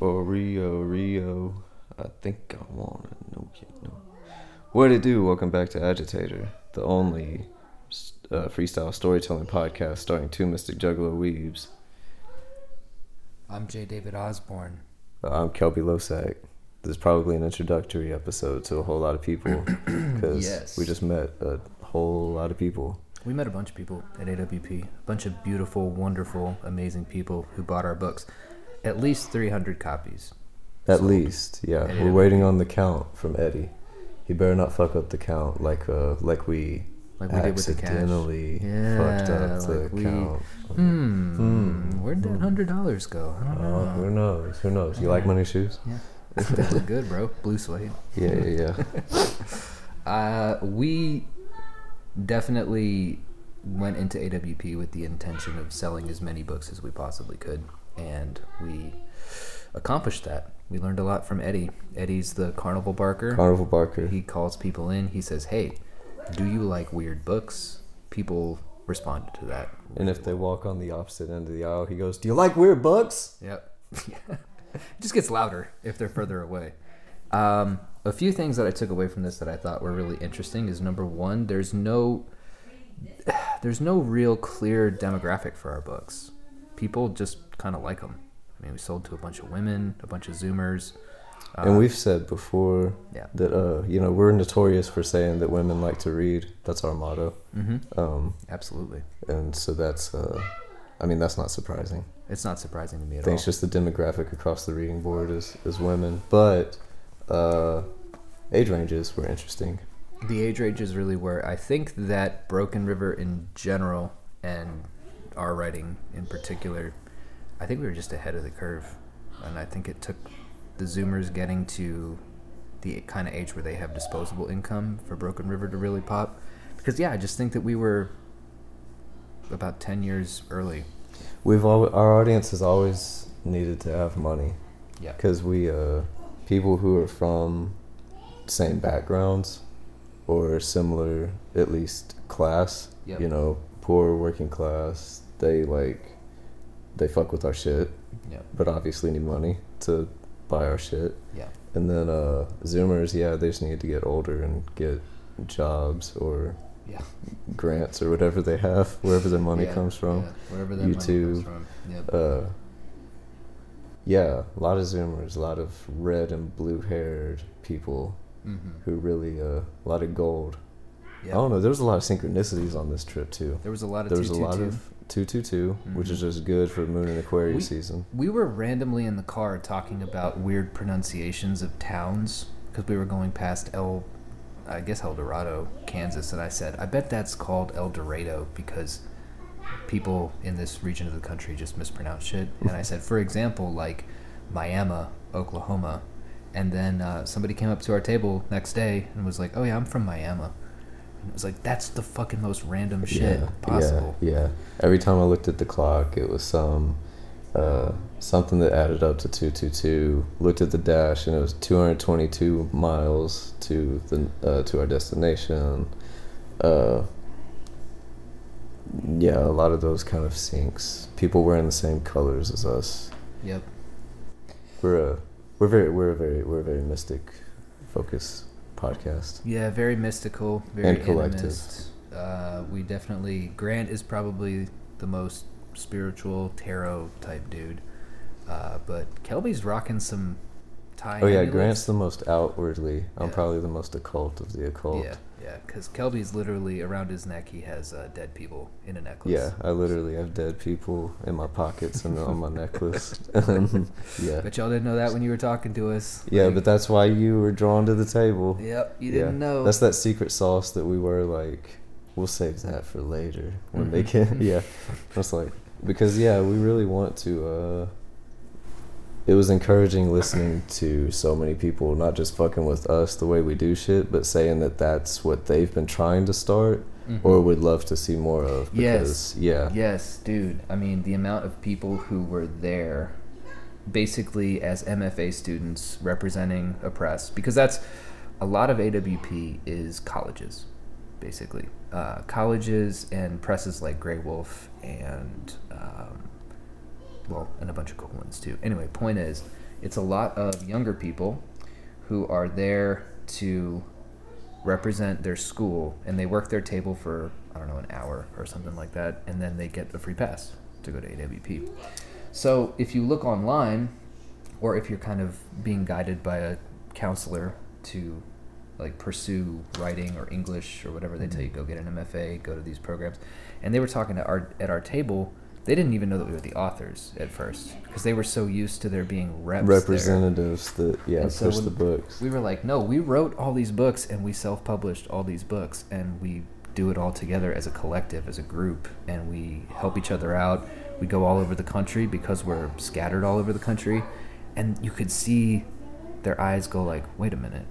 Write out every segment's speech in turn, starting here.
Oreo, Rio. Rio. I think I wanna know you know. What it do? Welcome back to Agitator, the only uh, freestyle storytelling podcast starring two Mystic juggalo weebs. I'm J. David Osborne. I'm Kelby Losack. This is probably an introductory episode to a whole lot of people because Yes. we just met a whole lot of people. We met a bunch of people at AWP, a bunch of beautiful, wonderful, amazing people who bought our books. At least 300 copies. At Sold. least, yeah. At We're waiting on the count from Eddie. He better not fuck up the count like uh like we Like we did with the cash. accidentally Yeah, fucked up the like we- count. Hmm. Hmm. Where'd that $100 go? I don't Oh, know. who knows? Who knows? You like money shoes? Yeah. they look good, bro. Blue suede. Yeah, yeah, yeah. Uh, we definitely went into AWP with the intention of selling as many books as we possibly could, and we accomplished that. We learned a lot from Eddie. Eddie's the carnival barker. Carnival Barker. he calls people in. He says, "Hey, do you like weird books?" People responded to that. And if they walk on the opposite end of the aisle, he goes, "Do you like weird books?" Yep. it just gets louder if they're further away. Um, a few things that I took away from this that I thought were really interesting is number one, there's no there's no real clear demographic for our books. People just kind of like them. I mean, we sold to a bunch of women, a bunch of Zoomers. and Uh, we've said before yeah. that uh, you know, we're notorious for saying that women like to read. That's our motto. hmm Um, Absolutely. and so that's uh, I mean, that's not surprising. It's not surprising to me I at think all. it's just the demographic across the reading board is, is women. But uh, age ranges were interesting. The age range is really where I think that Broken River in general and our writing in particular, I think we were just ahead of the curve. And I think it took the Zoomers getting to the kind of age where they have disposable income for Broken River to really pop. Because, yeah, I just think that we were about 10 years early. We've al- our audience has always needed to have money Yeah. because we uh, people who are from same backgrounds or similar at least class. Yep. You know, poor working class. They like they fuck with our shit, Yeah. but obviously need money to buy our shit. Yeah. And then uh, Zoomers, yeah, they just need to get older and get jobs or Yeah. grants or whatever they have, wherever their money Yeah, comes from. yeah, Wherever that money comes YouTube, from. Yep. Uh, yeah, a lot of Zoomers, a lot of red and blue haired people hmm who really, uh, a lot of gold. Yeah. I don't know, there was a lot of synchronicities on this trip too. There was a lot of There was a lot 222. of 222, which is Mhm. just good for Moon and Aquarius We- season. We were randomly in the car talking about weird pronunciations of towns because we were going past El, I guess El Dorado, Kansas, and I said, I bet that's called El Dorado because people in this region of the country just mispronounce shit. And I said, for example, like Miami, Oklahoma. And then uh, somebody came up to our table next day and was like, "Oh yeah, I'm from Miami." It was like, "That's the fucking most random shit yeah, possible." Yeah, yeah. Every time I looked at the clock, it was some uh, something that added up to 222. Looked at the dash, and it was 222 miles to the uh, to our destination. Uh, yeah, a lot of those kind of syncs. People wearing the same colors as us. Yep. We're a we're very we're a very we're a very mystic focused podcast. Yeah, very mystical, very And collective. Uh, we definitely Grant is probably the most spiritual tarot type dude, uh, but Kelby's rocking some. Oh yeah. Grant's the most outwardly. I'm Yeah. probably the most occult of the occult. Yeah, yeah, because Kelby's literally around his neck. He has uh, dead people in a necklace. Yeah, I literally have dead people in my pockets and on my necklace. Um, yeah. But y'all didn't know that when you were talking to us. Yeah, Like, but that's why you were drawn to the table. Yep, you didn't know. That's that secret sauce that we were like, we'll save that for later when they Mhm. can. Yeah. That's like, because yeah, we really want to, uh, it was encouraging listening to so many people not just fucking with us the way we do shit, but saying that that's what they've been trying to start Mhm. or would love to see more of. Yes. Yeah. Yes, dude. I mean, the amount of people who were there basically as MFA students representing a press, because that's a lot of AWP is colleges, basically. Uh, colleges and presses like Graywolf and, um, well, and a bunch of cool ones too. Anyway, point is, it's a lot of younger people who are there to represent their school and they work their table for I don't know an hour or something like that and then they get a free pass to go to AWP. So if you look online or if you're kind of being guided by a counselor to like pursue writing or English or whatever they tell you go get an MFA, go to these programs. And they were talking to our at our table they didn't even know that we were the authors at first because they were so used to there being reps there. Representatives that yeah And so push the books. We were like, no, we wrote all these books and we self-published all these books and we do it all together as a collective, as a group, and we help each other out. We go all over the country because we're scattered all over the country, and you could see their eyes go like, wait a minute,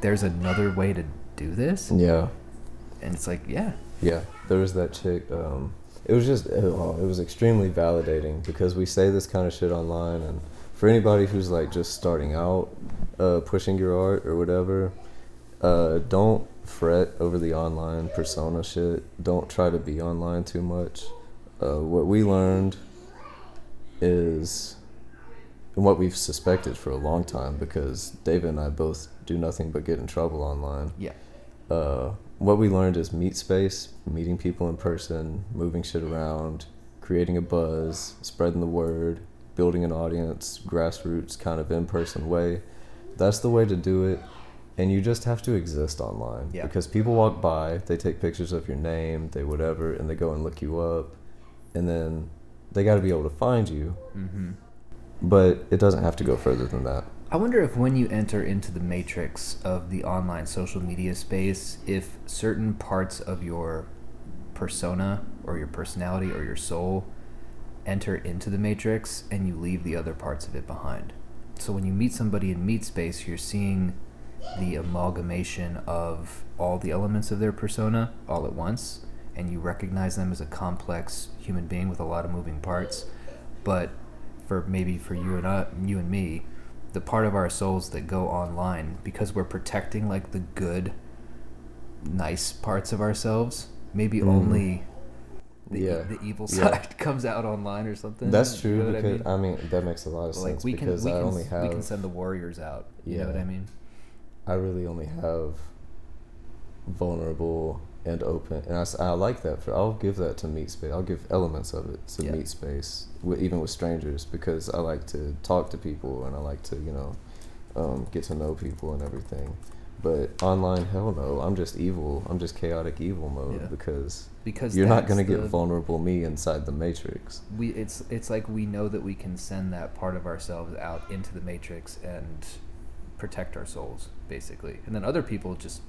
there's another way to do this, Yeah, and it's like, yeah, yeah. There was that chick. Um, it was just it, oh, it was extremely validating because we say this kind of shit online, and for anybody who's like just starting out, uh, pushing your art or whatever, uh, don't fret over the online persona shit. Don't try to be online too much. Uh, what we learned is and what we've suspected for a long time because David and I both do nothing but get in trouble online. yeah, Uh, what we learned is meet space, meeting people in person, moving shit around, creating a buzz, spreading the word, building an audience, grassroots kind of in person way. That's the way to do it. And you just have to exist online. Yeah. Because people walk by, they take pictures of your name, they whatever, and they go and look you up. And then they got to be able to find you. mm-hmm. But it doesn't have to go further than that. I wonder if when you enter into the matrix of the online social media space, if certain parts of your persona or your personality or your soul enter into the matrix and you leave the other parts of it behind. So when you meet somebody in meet space, you're seeing the amalgamation of all the elements of their persona all at once and you recognize them as a complex human being with a lot of moving parts. But for maybe for you and I, you and me, the part of our souls that go online because we're protecting like the good nice parts of ourselves maybe Mhm. only the, Yeah. the evil Yeah. side comes out online or something That's true you know because I mean? I mean? that makes a lot of like sense we can because we I can, only have we can send the warriors out you know what Yeah. i mean I really only have vulnerable and open, and I, I like that. For I'll give that to meet space. I'll give elements of it to Yeah. meet space, even with strangers, because I like to talk to people and I like to you know um, get to know people and everything. But online, hell no. I'm just evil. I'm just chaotic evil mode Yeah. because because you're not gonna get vulnerable me inside the matrix. we it's it's like we know that we can send that part of ourselves out into the matrix and protect our souls basically and then other people just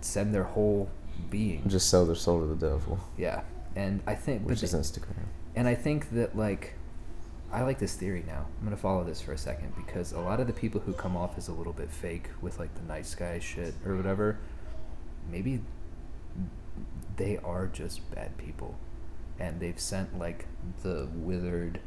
send their whole being. Just sell their soul to the devil, yeah. And i think which is the- Instagram. and i think that like i like this theory now. I'm to follow this for a second because a lot of the people who come off as a little bit fake with like the nice guy shit or whatever maybe they are just bad people. And they've sent like the withered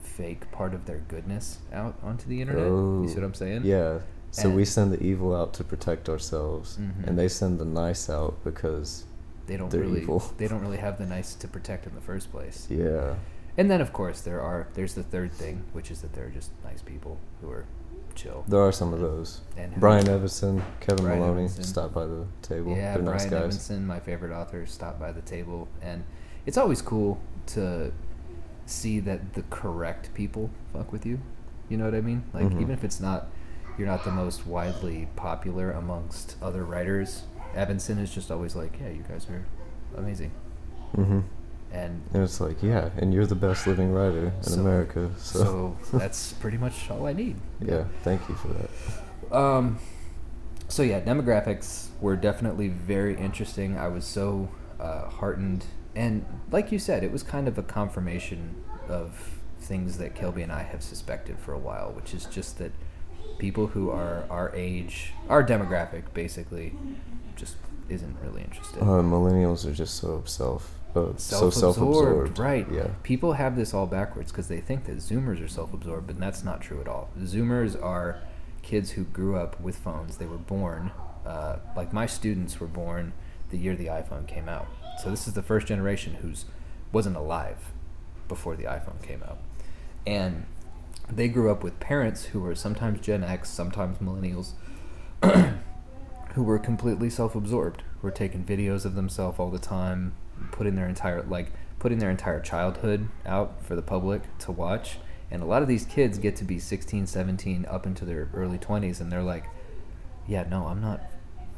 fake part of their goodness out onto the internet. You see what i'm saying? Oh, yeah. So we send the evil out to protect ourselves, Mhm. and they send the nice out because, they don't really evil. they don't really have the nice to protect in the first place yeah, and then of course there are there's the third thing which is that they're just nice people who are chill there are some of those. and Brian Evenson, Kevin Brian Maloney Evenson. stopped by the table. Yeah, They're Brian nice guys. Evenson, my favorite author, stopped by the table, and it's always cool to see that the correct people fuck with you. You know what I mean? Like Mhm. even if it's not, you're not the most widely popular amongst other writers. Evenson is just always like, yeah, you guys are amazing, hmm and And it's like, yeah, and you're the best living writer in So- America. So, so that's pretty much all I need. yeah, thank you for that. Um, so yeah, demographics were definitely very interesting. I was so uh, heartened, and like you said, it was kind of a confirmation of things that Kelby and I have suspected for a while, which is just that people who are our age, our demographic, basically, just isn't really interested. Uh, millennials are just so self, uh, so self-absorbed. right? Yeah. People have this all backwards because they think that Zoomers are self-absorbed, and that's not true at all. Zoomers are kids who grew up with phones. They were born, uh, like my students were born the year the iPhone came out. So this is the first generation who's wasn't alive before the iPhone came out, and they grew up with parents who were sometimes Gen X, sometimes millennials, who were completely self-absorbed, who were taking videos of themselves all the time, putting their entire like putting their entire childhood out for the public to watch. And a lot of these kids get to be 16, 17, up into their early 20s, and they're like, "Yeah, no, I'm not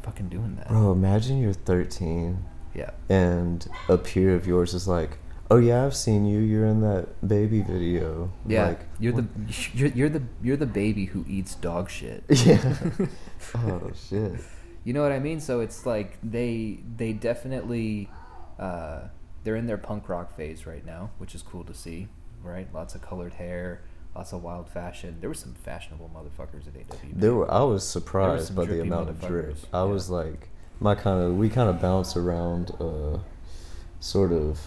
fucking doing that." Bro, imagine you're 13 Yeah, and a peer of yours is like, "Oh yeah, I've seen you. You're in that baby video." yeah. Like, you're the you're, you're the you're the baby who eats dog shit. yeah. oh shit. You know what I mean? So it's like they they definitely uh, they're in their punk rock phase right now, which is cool to see. Right, lots of colored hair, lots of wild fashion. There were some fashionable motherfuckers at AW. There were. I was surprised by the amount of drip. I yeah. was like, my kind of. We kind of bounce around, uh, sort of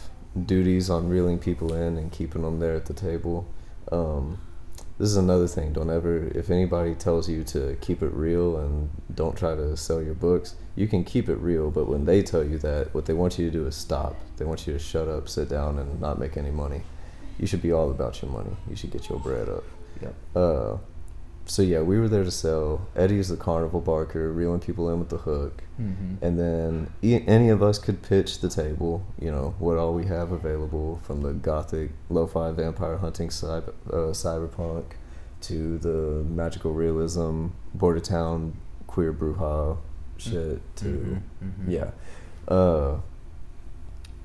duties on reeling people in and keeping them there at the table. Um, this is another thing. Don't ever. If anybody tells you to keep it real and don't try to sell your books, you can keep it real. But when they tell you that, what they want you to do is stop. They want you to shut up, sit down, and not make any money. You should be all about your money. You should get your bread up. Yep. Uh, so yeah, we were there to sell. Eddie's the carnival barker, reeling people in with the hook, Mm-hmm. and then e- any of us could pitch the table. You know what all we have available, from the gothic lo-fi vampire hunting cyber, uh, cyberpunk to the magical realism border town queer bruja shit to Mhm, mhm. yeah. Uh,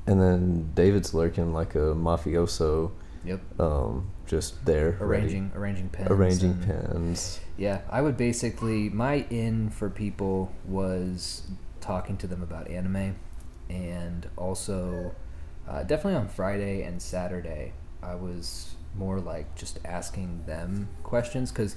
and then David's lurking like a mafioso, Yep. um, just there ready Arranging arranging pens. arranging and- pens. Yeah, I would basically my in for people was talking to them about anime, and also uh, definitely on Friday and Saturday I was more like just asking them questions because,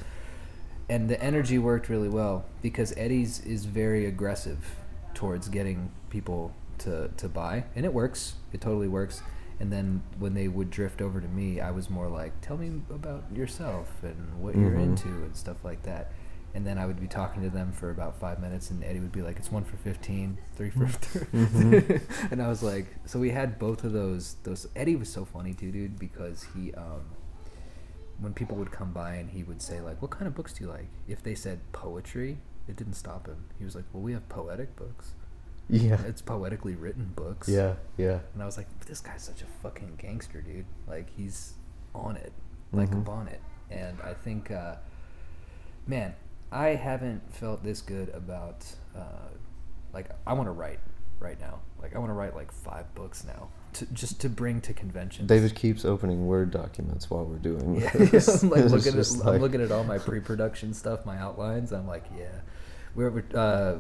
and the energy worked really well because Eddie's is very aggressive towards getting people to to buy, and it works. It totally works. And then when they would drift over to me, I was more like, "Tell me about yourself and what you're Mhm. into and stuff like that." And then I would be talking to them for about five minutes, and Eddie would be like, "It's one for 15, three for," Mhm. and I was like, so we had both of those. Those Eddie was so funny too, dude, because he, um, when people would come by and he would say like, "What kind of books do you like?" If they said poetry, it didn't stop him. He was like, "Well, we have poetic books. Yeah, It's poetically written books." yeah, yeah. And I was like, this guy's such a fucking gangster, dude. Like, he's on it, like Mhm. a bonnet. And I think, uh, man, I haven't felt this good about, uh, like, I want to write right now. Like, I want to write like five books now, to, just to bring to conventions. David keeps opening Word documents while we're doing Yeah, this. I'm like looking at just I'm looking at all my pre-production stuff, my outlines. I'm like, yeah, we're, we're uh,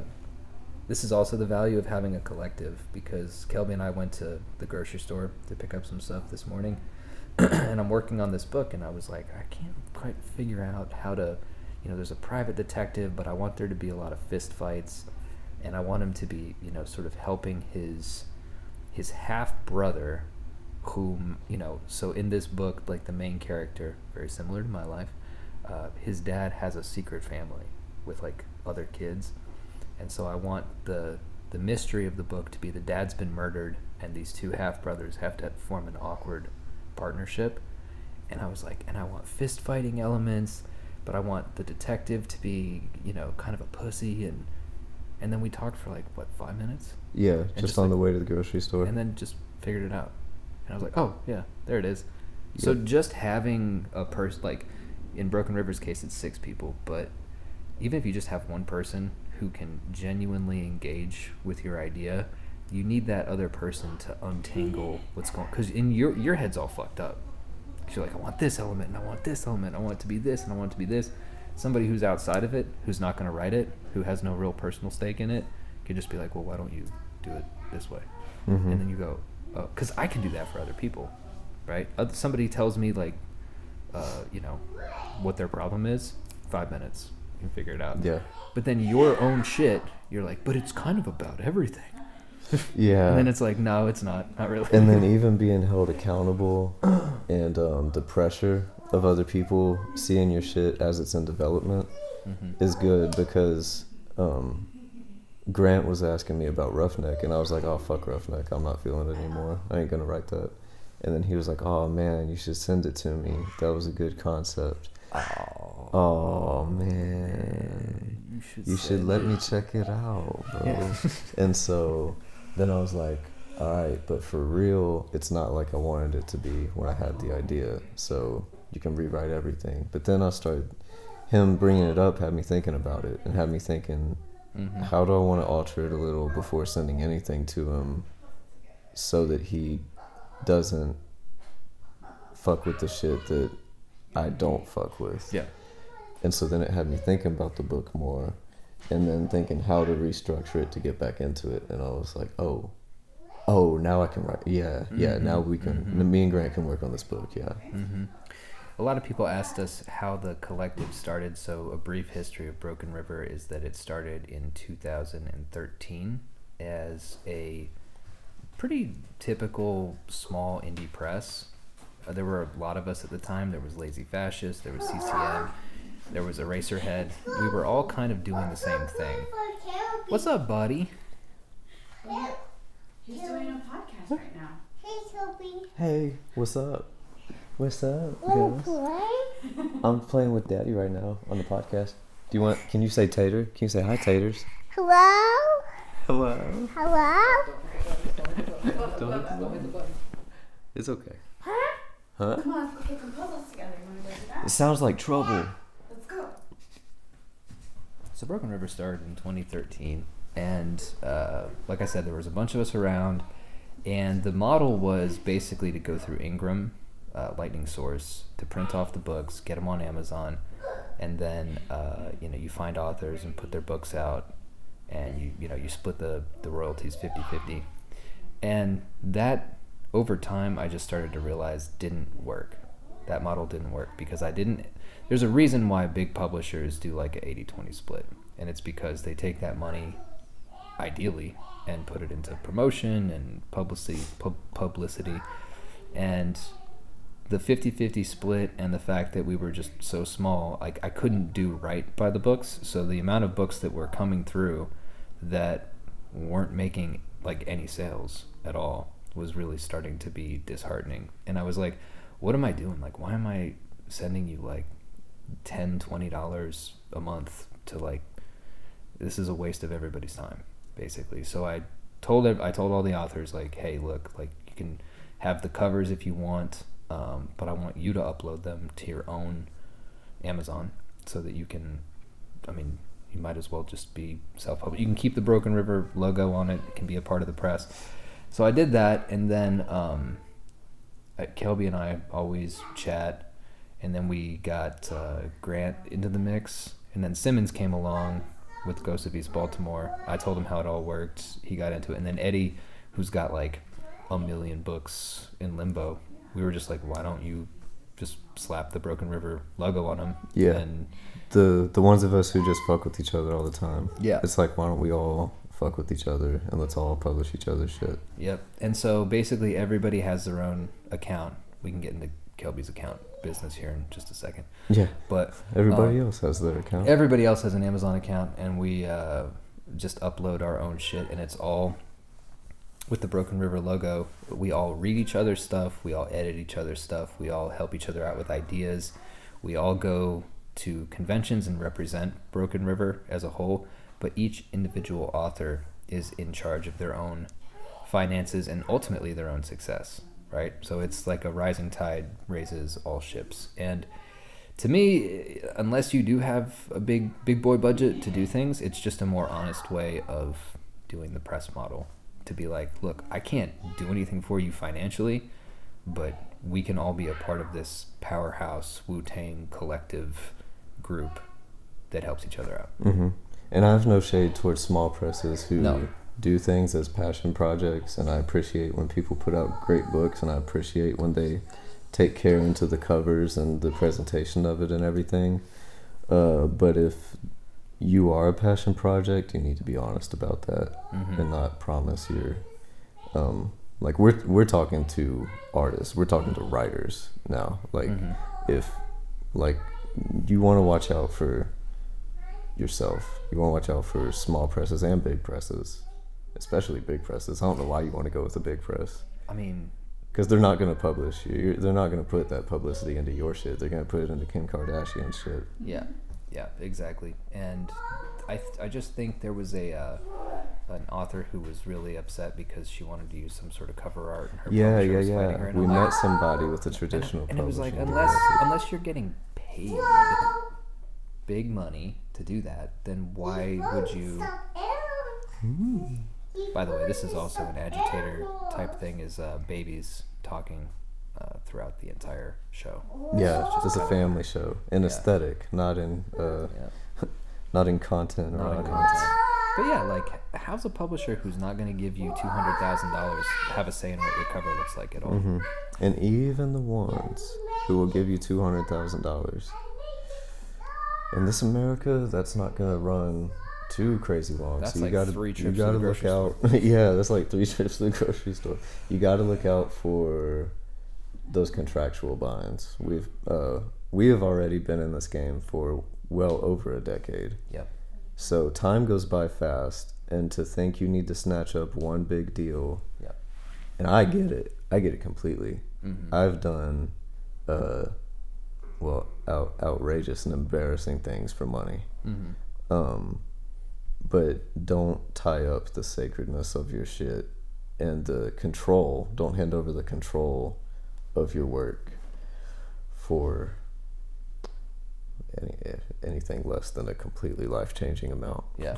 this is also the value of having a collective because Kelby and I went to the grocery store to pick up some stuff this morning, and I'm working on this book, and I was like, I can't quite figure out how to, you know, there's a private detective, but I want there to be a lot of fist fights, and I want him to be, you know, sort of helping his his half brother whom you know so in this book like the main character very similar to my life uh, his dad has a secret family with like other kids and so i want the the mystery of the book to be the dad's been murdered and these two half brothers have to form an awkward partnership and i was like and i want fist fighting elements but i want the detective to be you know kind of a pussy and and then we talked for like what five minutes yeah, just, just on like- the way to the grocery store. and then just figured it out. And I was like, oh yeah, there it is. So just having a person like in Broken River's case, it's six people, but even if you just have one person who can genuinely engage with your idea, you need that other person to untangle what's going. Because in your your head's all fucked up. 'Cause you're like, I want this element, and I want this element, I want it to be this, and I want it to be this. Somebody who's outside of it, who's not going to write it, who has no real personal stake in it, can just be like, well, why don't you do it this way? Mhm. and then you go, oh, because I can do that for other people, right? Somebody tells me like, uh, you know, what their problem is, five minutes, can figure it out. yeah, But then your own shit, you're like, but it's kind of about everything. yeah. And then it's like, no, it's not, not really. and then even being held accountable and um, the pressure of other people seeing your shit as it's in development Mhm. is good because um, Grant was asking me about Roughneck and I was like, oh fuck Roughneck, I'm not feeling it anymore. I ain't gonna write that. And then he was like, "Oh man, you should send it to me. That was a good concept." Oh, Oh man, you should. you should let me check it out, bro. Yeah. and so then I was like, all right, but for real, it's not like I wanted it to be when I had the idea. So you can rewrite everything. But then I started, him bringing it up had me thinking about it and had me thinking, Mhm. how do I want to alter it a little before sending anything to him so that he doesn't fuck with the shit that I don't fuck with. Yeah. And so then it had me thinking about the book more and then thinking how to restructure it to get back into it. And I was like, oh, oh, now I can write. Yeah, yeah, now we can, mhm. me and Grant can work on this book. Yeah. hmm A lot of people asked us how the collective started. So, a brief history of Broken River is that it started in 2013 as a pretty typical small indie press. Uh, there were a lot of us at the time. There was Lazy Fascist, there was CCM, there was Eraserhead. We were all kind of doing the same thing. What's up, buddy? He's doing a podcast right now. Hey, Toby. Hey, what's up? What's up, Wanna play? I'm playing with Daddy right now on the podcast. Do you want? Can you say Tater? Can you say hi, Taters? Hello? Hello. Hello? It's okay. Huh? Huh? Come on, let's go get some puzzles together. You want to go do It sounds like trouble. Let's go. So Broken River started in 2013, and uh, like I said, there was a bunch of us around, and the model was basically to go through Ingram, uh, Lightning Source, to print off the books, get them on Amazon, and then uh, you know you find authors and put their books out, and you you know you split the the royalties 50-50. and that over time I just started to realize didn't work. That model didn't work because I didn't there's a reason why big publishers do like a 80-20 split and it's because they take that money ideally and put it into promotion and publicity pub- publicity and the 50-50 split and the fact that we were just so small like I couldn't do right by the books so the amount of books that were coming through that weren't making like any sales at all was really starting to be disheartening. And I was like what am I doing? Like why am I sending you like 10 20 dollars a month to like this is a waste of everybody's time basically? So i told ev- i told all the authors like hey look like you can have the covers if you want um, but i want you to upload them to your own amazon so that you can i mean you might as well just be self-published. You can keep the broken river logo on it. It can be a part of the press so i did that and then um, uh, kelby and i always chat and then we got uh, Grant into the mix, and then Simmons came along with Ghost of East Baltimore. I told him how it all worked. He got into it, and then Eddie, who's got like a million books in limbo, we were just like, why don't you just slap the Broken River logo on them? Yeah. and The the ones of us who just fuck with each other all the time. Yeah. It's like why don't we all fuck with each other and let's all publish each other's shit. Yep. And so basically, everybody has their own account. We can get into Kelby's account business here in just a second, Yeah. but Everybody Um, else has their account. Everybody else has an Amazon account, and we uh, just upload our own shit, and it's all with the Broken River logo. We all read each other's stuff. We all edit each other's stuff. We all help each other out with ideas. We all go to conventions and represent Broken River as a whole, but each individual author is in charge of their own finances and ultimately their own success, right? So it's like a rising tide raises all ships. And to me, unless you do have a big big boy budget to do things, it's just a more honest way of doing the press model. To be like, look, I can't do anything for you financially, but we can all be a part of this powerhouse Wu Tang collective group that helps each other out. hmm And I have no shade towards small presses who No. do things as passion projects, and I appreciate when people put out great books, and I appreciate when they take care into the covers and the presentation of it and everything. Uh, but if you are a passion project, you need to be honest about that Mhm. and not promise your um like we're we're talking to artists, we're talking to writers now. Like Mhm. if like you want to watch out for yourself. You want to watch out for small presses and big presses, especially big presses. I don't know why you want to go with a big press. I mean, because they're not gonna publish you. You're, they're not gonna put that publicity into your shit. They're gonna put it into Kim Kardashian shit. Yeah, yeah, exactly. And I, th- I just think there was a uh, an author who was really upset because she wanted to use some sort of cover art, and her Yeah, yeah, yeah. And We met like, somebody with a traditional and it was like unless unless you're getting paid big money to do that, then why would you? By the way, this is also an agitator type thing. Is uh, babies talking uh, throughout the entire show? Yeah, it's, just it's a family show in Yeah. aesthetic, not in uh, Yeah. not in content or not in audience. content. But yeah, like, how's a publisher who's not going to give you two hundred thousand dollars have a say in what your cover looks like at all? hmm And even the ones who will give you two hundred thousand dollars in this America, that's not gonna run too crazy long. That's so you like gotta three trips to gotta the look grocery out. yeah, that's like three trips to the grocery store. You gotta look out for those contractual binds. We've uh, we have already been in this game for well over a decade. Yep. So time goes by fast, and to think you need to snatch up one big deal, Yep. and I get it. I get it completely. Mhm. I've done, uh, well, out, outrageous and embarrassing things for money. Mhm. Um, but don't tie up the sacredness of your shit and the control. Don't hand over the control of your work for any anything less than a completely life changing amount. Yeah.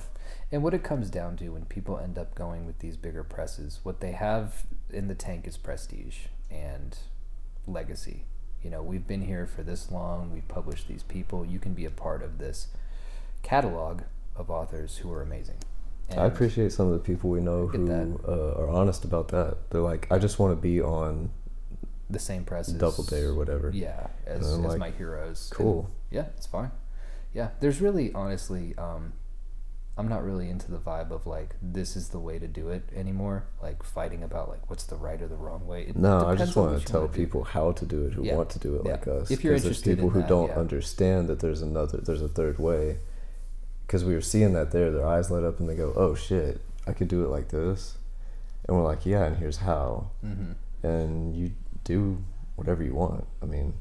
And what it comes down to when people end up going with these bigger presses, what they have in the tank is prestige and legacy. You know, we've been here for this long, we've published these people. You can be a part of this catalog of authors who are amazing. I appreciate some of the people we know who uh, are honest about that. They're like, I just want to be on the same press as Doubleday or whatever. Yeah, as, as like, my heroes. And Cool. yeah, it's fine. Yeah, there's really honestly, um, I'm not really into the vibe of like this is the way to do it anymore. Like fighting about like what's the right or the wrong way. It No, I just want to tell people how to do it who Yeah. want to do it Yeah. like us. If you're 'Cause there's interested in people who that, don't yeah. understand that there's another, there's a third way. Because we were seeing that there, their eyes light up and they go, "Oh shit, I could do it like this," and we're like, "Yeah, and here's how." Mhm. And you do whatever you want. I mean,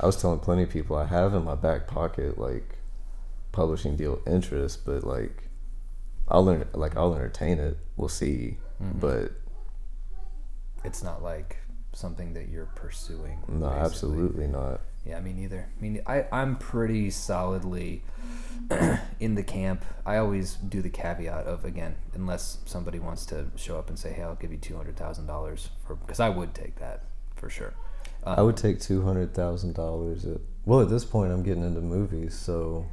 I was telling plenty of people I have in my back pocket like publishing deal interest, but like I'll learn, like I'll entertain it. We'll see, Mhm. but It's not like something that you're pursuing. no, basically. absolutely not. Yeah, me neither. Me, ne- I I'm pretty solidly in the camp. I always do the caveat of again, unless somebody wants to show up and say, "Hey, I'll give you two hundred thousand dollars for," because I would take that for sure. I would take two hundred thousand dollars. Well, at this point, I'm getting into movies, so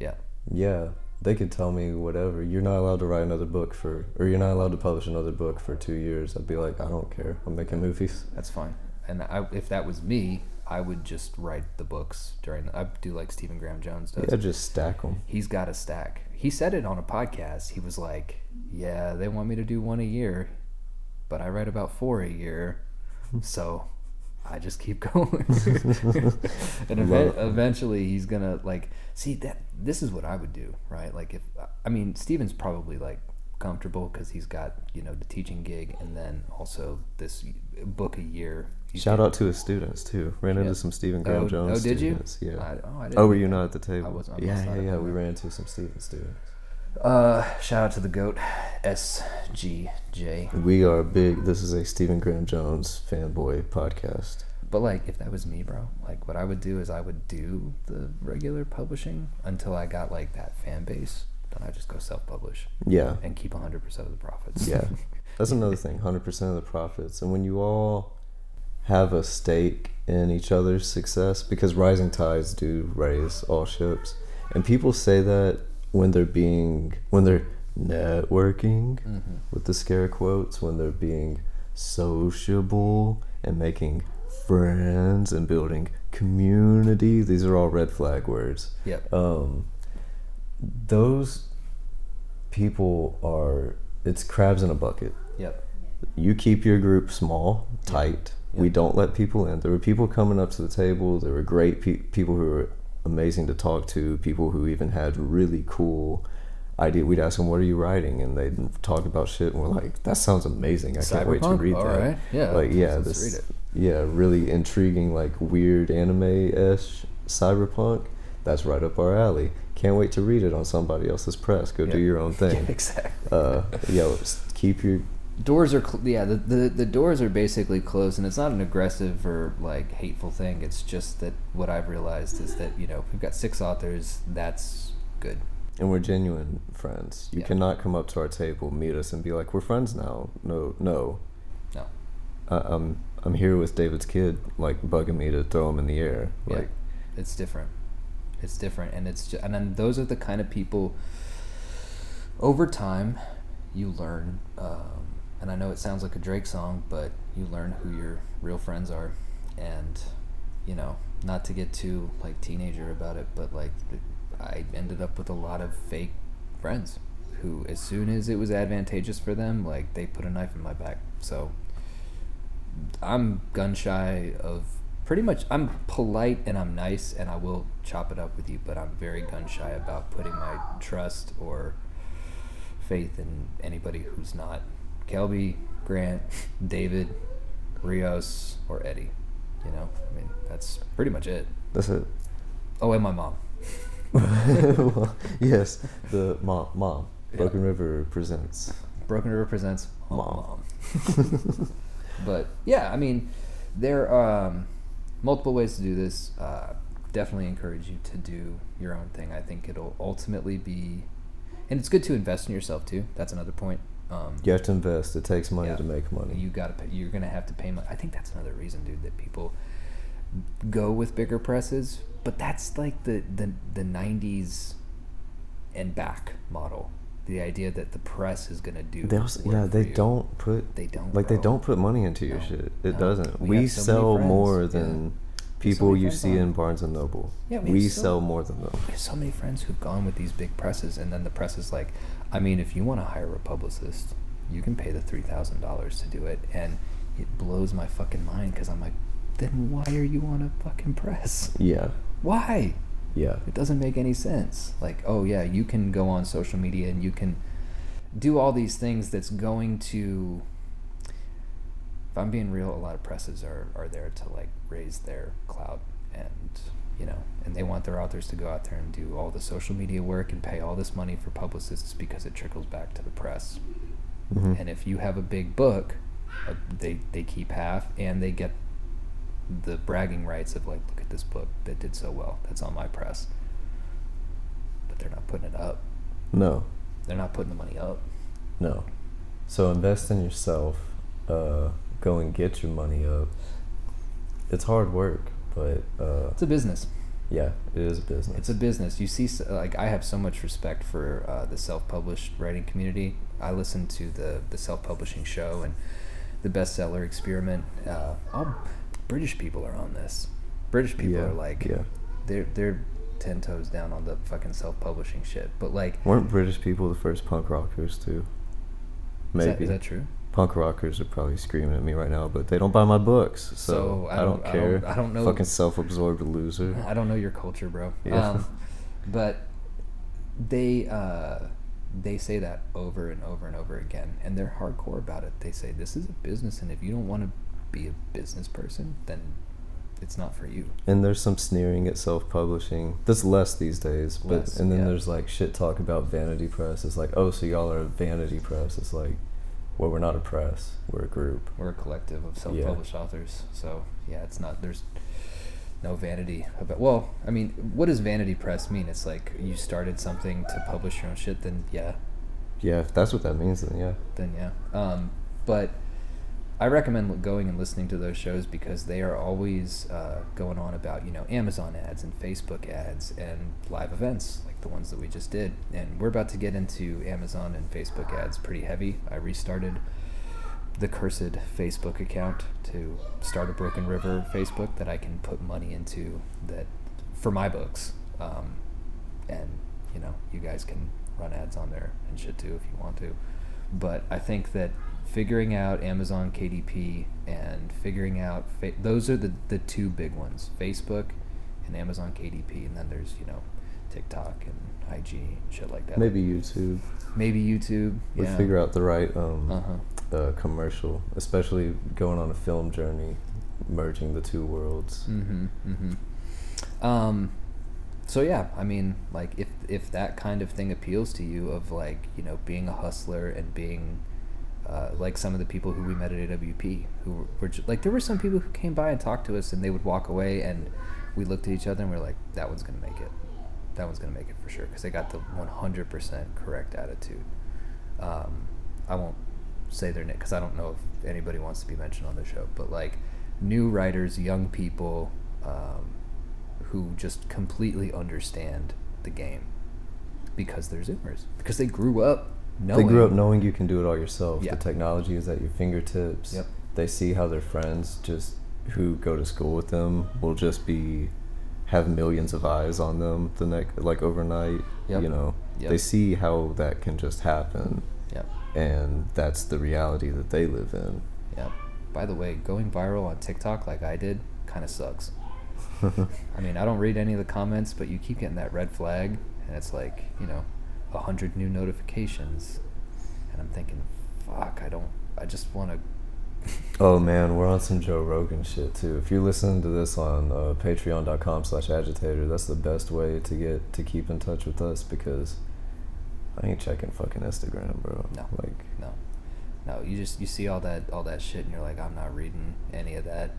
Yeah. yeah, they could tell me whatever. You're not allowed to write another book for, or you're not allowed to publish another book for two years. I'd be like, I don't care. I'm making movies. That's fine. And I, if that was me, I would just write the books during. The, I do like Stephen Graham Jones does. Yeah, just stack them. He's got a stack. He said it on a podcast. He was like, "Yeah, they want me to do one a year, but I write about four a year, hmm. so I just keep going." and ev- eventually, he's gonna like see that. This is what I would do, right? Like if I mean, Steven's probably like comfortable because he's got you know the teaching gig and then also this book a year. Shout got- out to his students too. Ran Yeah. into some Stephen oh, Graham Oh, Jones oh, did you? students. Yeah. I, oh, I didn't oh, were you not at the table? wasn't- I yeah, yeah, yeah. We ran into some Stephen students. Uh, shout out to the goat, SGJ. We are big. This is a Stephen Graham Jones fanboy podcast. But like, if that was me, bro, like what I would do is I would do the regular publishing until I got like that fan base. Then I just go self-publish Yeah, and keep 100% of the profits. Yeah. That's another thing. Hundred percent of the profits, and when you all have a stake in each other's success, because rising tides do raise all ships, and people say that when they're being when they're networking hmm with the scare quotes, when they're being sociable and making friends and building community. These are all red flag words. Yep. um, those people are it's crabs in a bucket. Yep. you keep your group small tight. We don't let people in. There were people coming up to the table. There were great pe- people who were amazing to talk to people who even had really cool idea we'd ask them what are you writing and they'd talk about shit and we're like that sounds amazing i can't wait to read All that right. Yeah. like yeah this read it. yeah, really intriguing, like weird anime ish cyberpunk, that's right up our alley. Can't wait to read it on somebody else's press. Go do your own thing. exactly. uh, yo, keep your doors are cl- yeah the, the the doors are basically closed and it's not an aggressive or like hateful thing it's just that what i've realized is that you know we've got six authors that's good and we're genuine friends. You Yeah. cannot come up to our table, meet us, and be like, "We're friends now." No, no. no I, I'm I'm here with David's kid, like bugging me to throw him in the air. Yeah. Like, it's different it's different and it's just, and then those are the kind of people over time you learn um, and i know it sounds like a drake song but you learn who your real friends are. And you know not to get too like teenager about it but like i ended up with a lot of fake friends who as soon as it was advantageous for them like they put a knife in my back. So i'm gun shy of pretty much i'm polite and i'm nice and i will chop it up with you but i'm very gun shy about putting my trust or faith in anybody who's not kelby grant david rios or eddie you know i mean that's pretty much it that's it. oh and my mom Well, yes, the mom, mom. Yeah. Broken River presents. broken river presents Mom. mom. but yeah, I mean, there are um, multiple ways to do this. Uh, definitely encourage you to do your own thing. I think it'll ultimately be, and it's good to invest in yourself too. That's another point. Um, You have to invest. It takes money Yeah. to make money. you gotta pay, you're gonna have to pay money. I think that's another reason, dude, that people go with bigger presses. But that's like the the the '90s and back model. The idea that the press is gonna do. they also, yeah, they don't put They don't. like they don't put money into your No. shit. It No. doesn't. We We, so sell more than so people many you see on- in Barnes and Noble. Yeah, we we so- sell more than them. We have so many friends who've gone with these big presses, and then the press is like, I mean, if you want to hire a publicist, you can pay the three thousand dollars to do it, and it blows my fucking mind because I'm like, then why are you on a fucking press? Yeah, Why? yeah. It doesn't make any sense. Like, oh yeah, you can go on social media and you can do all these things that's going to I'm being real, a lot of presses are, are there to like raise their clout and you know, and they want their authors to go out there and do all the social media work and pay all this money for publicists because it trickles back to the press. Mhm. And if you have a big book, uh, they they keep half and they get the bragging rights of like, look at this book that did so well. That's on my press. But they're not putting it up. No, They're not putting the money up. no. So invest in yourself. Uh, go and get your money up. It's hard work, but uh, It's a business. yeah, it is a business. It's a business. You see, like I have so much respect for uh, the self-published writing community. I listen to the the self-publishing show and the bestseller experiment. Uh, all British people are on this. British people Yeah, are like, yeah. they're they're ten toes down on the fucking self-publishing shit. But like, Weren't British people the first punk rockers too? is Maybe that, is that true? Punk rockers are probably screaming at me right now, but they don't buy my books, so, So, I I, don't, don't- I care. don't- I don't know- Fucking self-absorbed loser. I don't know your culture, bro. Yeah. Um, but they uh, they say that over and over and over again, and they're hardcore about it. They say this is a business, and if you don't want to be a business person, then it's not for you. And there's some sneering at self-publishing. That's less these days, but Less, and then yeah. there's like shit talk about vanity press. It's like, oh, so y'all are a vanity press. It's like, well, we're not a press. We're a group. We're a collective of self-published authors, so yeah, it's not there's no vanity about. Well, I mean, what does vanity press mean? It's like you started something to publish your own shit, then yeah, Yeah, if that's what that means, then yeah. then yeah. Um, but I recommend going and listening to those shows because they are always uh, going on about you know Amazon ads and Facebook ads and live events like the ones that we just did. And we're about to get into Amazon and Facebook ads pretty heavy. I restarted the cursed Facebook account to start a Broken River Facebook that I can put money into that for my books. Um, and you know, you guys can run ads on there and shit too if you want to. But I think that figuring out Amazon KDP and figuring out fa- those are the the two big ones: Facebook and Amazon KDP, and then there's you know TikTok and IG and shit like that. Maybe YouTube maybe YouTube. yeah. figure out the right um, Uh huh. uh, commercial, especially going on a film journey. merging the two worlds. Mm-hmm. Mm-hmm. Um, so yeah, I mean, like if if that kind of thing appeals to you, of like you know being a hustler and being uh, like some of the people who we met at AWP, who were, were ju- like there were some people who came by and talked to us, and they would walk away, and we looked at each other and we are like, that one's gonna make it. That one's gonna make it for sure because they got the 100% correct attitude. Um, I won't say their name because I don't know if anybody wants to be mentioned on the show, but like new writers, young people um, who just completely understand the game because they're Zoomers because they grew up knowing. They grew up knowing you can do it all yourself. Yeah. The technology is at your fingertips. Yep. They see how their friends just who go to school with them will just be have millions of eyes on them the next like overnight. Yep. You know. Yep. They see how that can just happen Yep. and that's the reality that they live in. Yep. By the way, going viral on TikTok like I did kind of sucks. I mean, I don't read any of the comments, but you keep getting that red flag, and it's like, you know, a hundred new notifications, and I'm thinking, fuck, I don't, I just want to. Oh man, we're on some Joe Rogan shit too. If you listen to this on uh, patreon.com slash agitator, that's the best way to get to keep in touch with us because I ain't checking fucking Instagram, bro. No. Like No, no, you just you see all that all that shit, and you're like, I'm not reading any of that,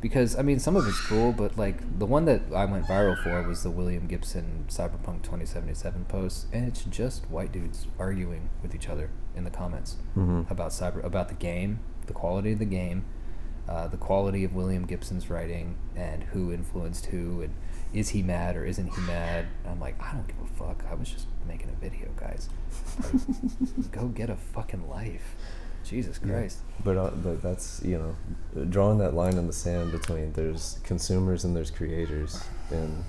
because I mean, some of it's cool, but like the one that I went viral for was the William Gibson Cyberpunk 2077 post, and it's just white dudes arguing with each other in the comments Mhm. about cyber about the game, the quality of the game, uh, the quality of William Gibson's writing, and who influenced who, and is he mad or isn't he mad? And I'm like, I don't give a fuck. I was just making a video, guys. Like, go get a fucking life. Jesus Yeah. Christ. But uh, but that's you know drawing that line in the sand between there's consumers and there's creators, and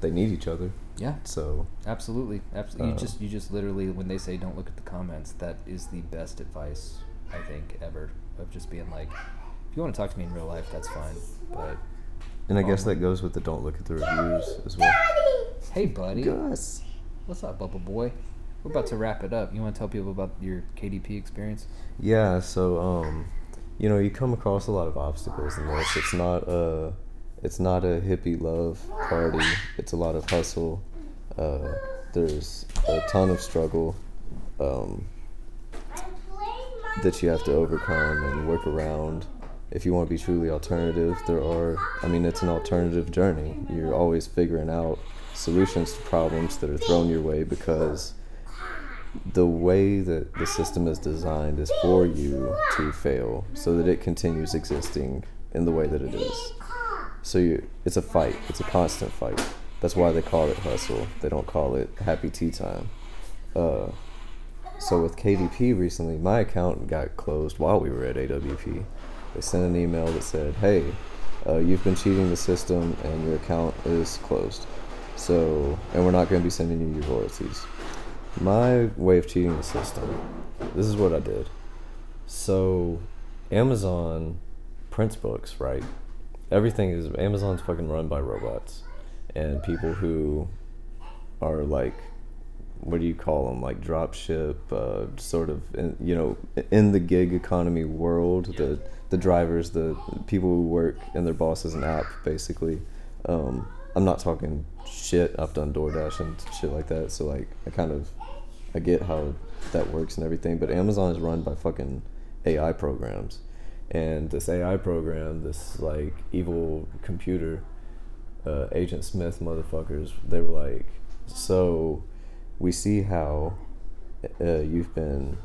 they need each other. Yeah, So absolutely. Absolutely. you Uh, just you just literally when they say don't look at the comments, that is the best advice I think ever of just being like, if you want to talk to me in real life, that's fine. But and I guess Um, that goes with the don't look at the reviews as well. hey, buddy, Gus. what's up, Bubble Boy? We're about to wrap it up. You want to tell people about your KDP experience? Yeah, so um, you know, you come across a lot of obstacles in this. It's not a, it's not a hippie love party. It's a lot of hustle. Uh, there's a ton of struggle um, that you have to overcome and work around. If you want to be truly alternative, there are. I mean, it's an alternative journey. You're always figuring out solutions to problems that are thrown your way because the way that the system is designed is for you to fail so that it continues existing in the way that it is. So you, it's a fight. It's a constant fight. That's why they call it hustle. They don't call it happy tea time. Uh, so with KDP recently, my account got closed while we were at AWP. They sent an email that said, "Hey, uh, you've been cheating the system, and your account is closed. So, and we're not going to be sending you your royalties." My way of cheating the system. This is what I did. So, Amazon prints books, right? Everything is Amazon's fucking run by robots and people who are like what do you call them like dropship uh, sort of in, you know in the gig economy world the the drivers the people who work and their boss is an app basically um, i'm not talking shit i've done doordash and shit like that so like i kind of i get how that works and everything but amazon is run by fucking ai programs and this ai program this like evil computer uh, Agent Smith motherfuckers, they were like, so we see how uh, you've been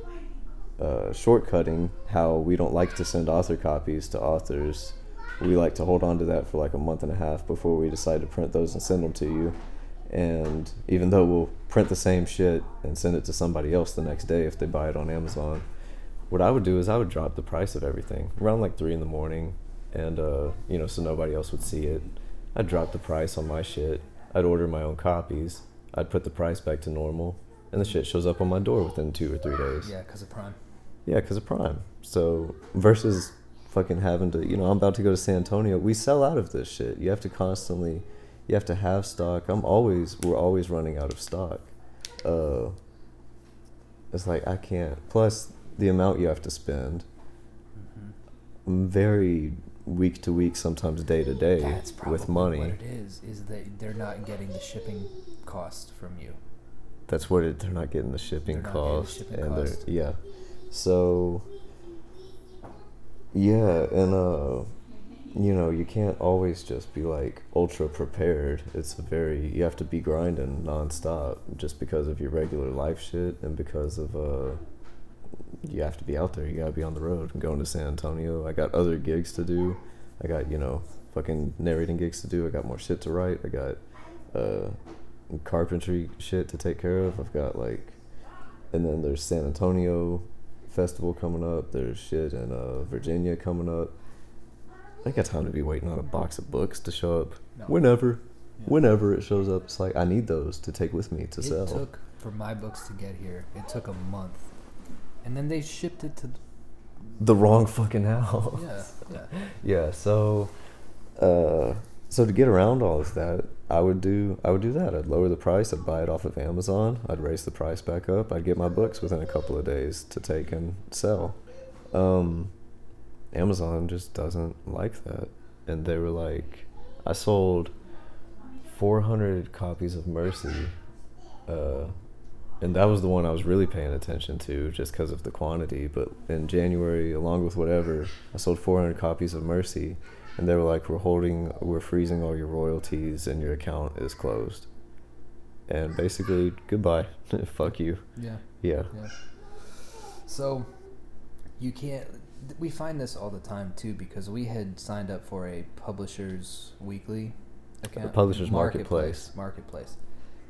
uh, shortcutting how we don't like to send author copies to authors. We like to hold on to that for like a month and a half before we decide to print those and send them to you. And even though we'll print the same shit and send it to somebody else the next day if they buy it on Amazon, what I would do is I would drop the price of everything around like three in the morning, and uh, you know, so nobody else would see it. I'd drop the price on my shit. I'd order my own copies. I'd put the price back to normal, and the shit shows up on my door within two or three days. Yeah, because of Prime. Yeah, because of Prime. So versus fucking having to, you know, I'm about to go to San Antonio. We sell out of this shit. You have to constantly, you have to have stock. I'm always, we're always running out of stock. Uh, it's like I can't. Plus the amount you have to spend. Mm-hmm. I'm very week to week, sometimes day to day with money. what it is. Is that they're not getting the shipping cost from you. That's what it. They're not getting the shipping They're not the cost, shipping and cost. yeah. So yeah, and uh, you know, you can't always just be like ultra prepared. It's a very you have to be grinding nonstop just because of your regular life shit and because of uh, you have to be out there. You gotta be on the road. I'm going to San Antonio. I got other gigs to do. I got you know fucking narrating gigs to do. I got more shit to write. I got uh, carpentry shit to take care of. I've got like, and then there's San Antonio festival coming up. There's shit in uh, Virginia coming up. I got time to be waiting on a box of books to show up. No. Whenever, Yeah. whenever it shows up, it's like I need those to take with me to it sell. took for my books to get here. It took a month, and then they shipped it to. the wrong fucking house. Yeah, yeah. yeah so uh so to get around all of that i would do i would do that i'd lower the price i'd buy it off of amazon i'd raise the price back up i'd get my books within a couple of days to take and sell um amazon just doesn't like that and they were like i sold 400 copies of mercy uh and that was the one I was really paying attention to just because of the quantity. But in January, along with whatever, I sold 400 copies of Mercy, and they were like, "We're holding, we're freezing all your royalties, and your account is closed." And basically, goodbye, fuck you. Yeah. Yeah, Yeah. So you can't. We find this all the time too because we had signed up for a Publishers Weekly account. Publishers Marketplace. Marketplace.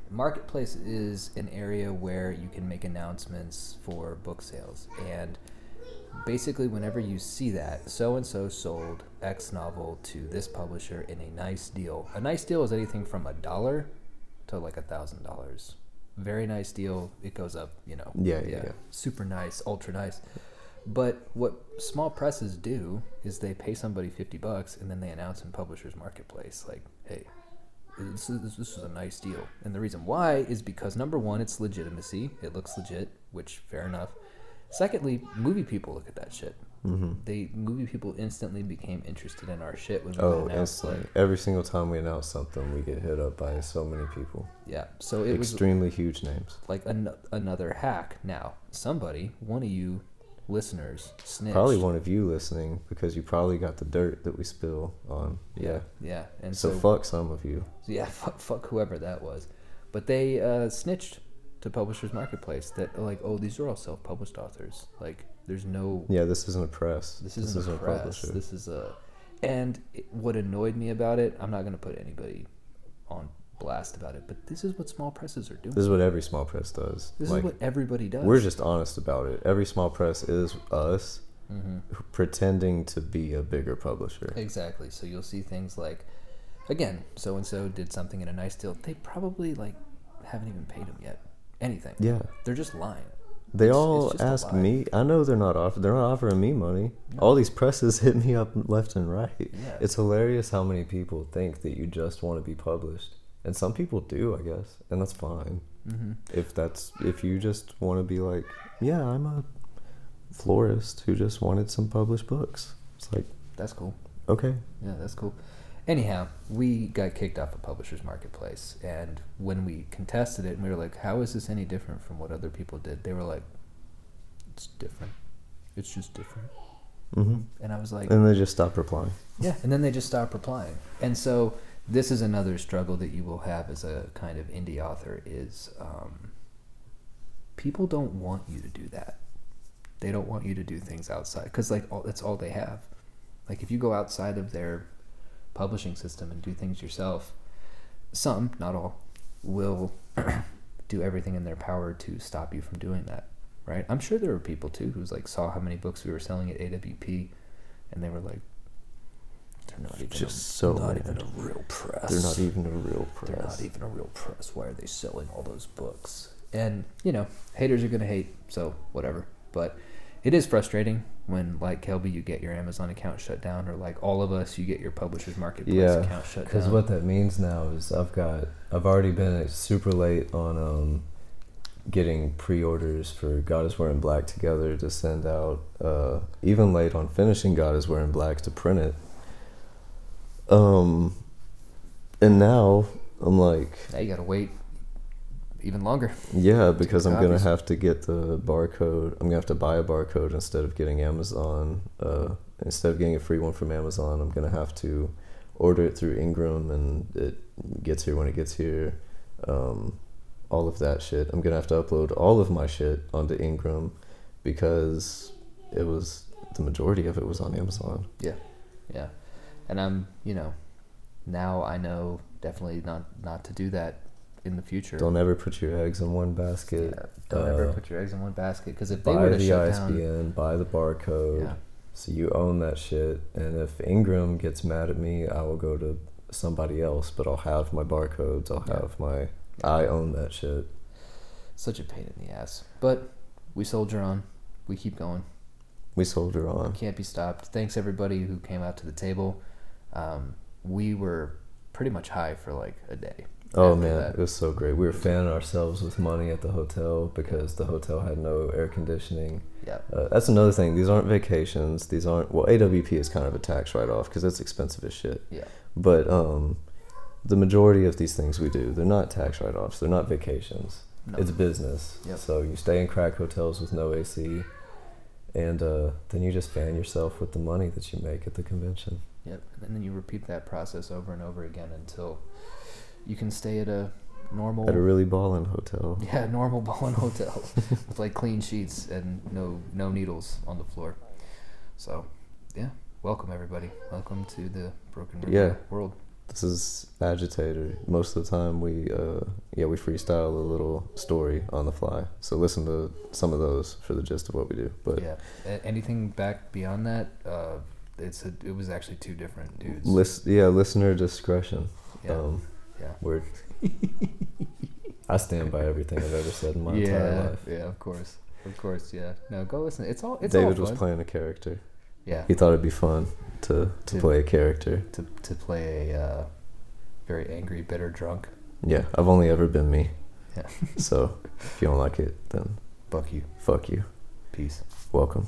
Marketplace is an area where you can make announcements for book sales and basically whenever you see that so and so sold x novel to this publisher in a nice deal a nice deal is anything from a dollar to like a thousand dollars very nice deal it goes up you know Yeah, yeah, yeah. super nice ultra nice but what small presses do is they pay somebody 50 bucks and then they announce in publishers marketplace like hey this is, this is a nice deal and the reason why is because number one it's legitimacy it looks legit which fair enough secondly movie people look at that shit hmm they movie people instantly became interested in our shit when we Oh, instantly. like Every single time we announce something, we get hit up by so many people. yeah so it was Extremely huge names. like an- another hack now somebody one of you listeners snitched Probably one of you listening because you probably got the dirt that we spill on. Yeah. yeah and So, so fuck some of you. yeah, fuck, fuck whoever that was. But they uh, snitched to Publishers Marketplace that like, oh, these are all self-published authors. Like, there's no Yeah, this isn't a press. this isn't a press. This is a, and it, what annoyed me about it, I'm not gonna put anybody on blast about it, but this is what small presses are doing. This is what every small press does. This like, is what everybody does. we're just honest about it. Every small press is us hmm pretending to be a bigger publisher. Exactly. So you'll see things like, again, so and so did something in a nice deal. They probably like haven't even paid them yet. Anything. Yeah. They're just lying. They It's- all it's ask me. I know they're not off. They're not offering me money. No. All these presses hit me up left and right. Yeah. It's hilarious how many people think that you just want to be published, and some people do, I guess, and that's fine. Mm-hmm. If that's if you just want to be like, yeah, I'm a florist who just wanted some published books. It's like, That's cool. okay, Yeah, that's cool. Anyhow, we got kicked off of Publishers Marketplace, and when we contested it, and we were like, "How is this any different from what other people did?" They were like, "It's different. It's just different." hmm And I was like, and they just stopped replying. "Yeah." And then they just stopped replying. And so this is another struggle that you will have as a kind of indie author: is um, people don't want you to do that. They don't want you to do things outside because, like, all, that's all they have. Like, if you go outside of their publishing system and do things yourself, some, not all, will do everything in their power to stop you from doing that. Right? I'm sure there were people too who's like saw how many books we were selling at AWP, and they were like, "They're not even Just a, so not mad. even a real press. They're not even a real press. They're not even a real press. Why are they selling all those books? And you know, haters are gonna hate, so whatever. But it is frustrating when, like Kelby, you get your Amazon account shut down, or like all of us, you get your Publishers Marketplace Yeah, account shut down. Because what that means now is I've got I've already been super late on um, getting pre-orders for God is Wearing Black together to send out. Uh, even late on finishing God is Wearing Black to print it. Um, and now I'm like, Now you gotta wait even longer. yeah, because I'm gonna have to get the barcode. I'm gonna have to buy a barcode instead of getting Amazon. Uh, instead of getting a free one from Amazon, I'm gonna have to order it through Ingram, and it gets here when it gets here. Um, all of that shit. I'm gonna have to upload all of my shit onto Ingram because it was the majority of it was on Amazon. Yeah, yeah, and I'm you know now I know definitely not not to do that in the future. Don't ever put your eggs in one basket. Yeah, don't ever Uh, put your eggs in one basket because if they buy were to the shut ISBN, down, buy the barcode, yeah, so you own that shit. And if Ingram gets mad at me, I will go to somebody else, but I'll have my barcodes. I'll Yeah. have my. I own that shit. such a pain in the ass. But we soldier on. We keep going. We soldier on. Can't be stopped. Thanks everybody who came out to the table. Um, we were pretty much high for like a day. Oh man, that. it was so great. We were fanning ourselves with money at the hotel because the hotel had no air conditioning. Yeah, Uh, that's another thing. These aren't vacations. These aren't well. AWP is kind of a tax write off because it's expensive as shit. yeah, But um, the majority of these things we do, they're not tax write offs. They're not vacations. no. It's business. Yep. So you stay in crack hotels with no AC, and uh, then you just fan yourself with the money that you make at the convention. Yep. And then you repeat that process over and over again until you can stay at a normal At a really ballin' hotel. yeah, normal ballin' hotel with like clean sheets and no no needles on the floor. So, yeah. Welcome everybody. Welcome to the Broken River Yeah. world. This is agitator. Most of the time, we uh, yeah we freestyle a little story on the fly. So listen to some of those for the gist of what we do. But yeah. A- anything back beyond that, uh, it's a, it was actually two different dudes. lis- yeah, listener discretion. yeah. Um, yeah. Word. I stand by everything I've ever said in my yeah. entire life. Yeah, of course. Of course, yeah. No, go listen. It's all it's David all was playing a character. Yeah. He thought it'd be fun to to To- play a character. To to play a uh, very angry, bitter drunk. Yeah, I've only ever been me. Yeah. so if you don't like it, then Fuck you. fuck you. Peace. Welcome.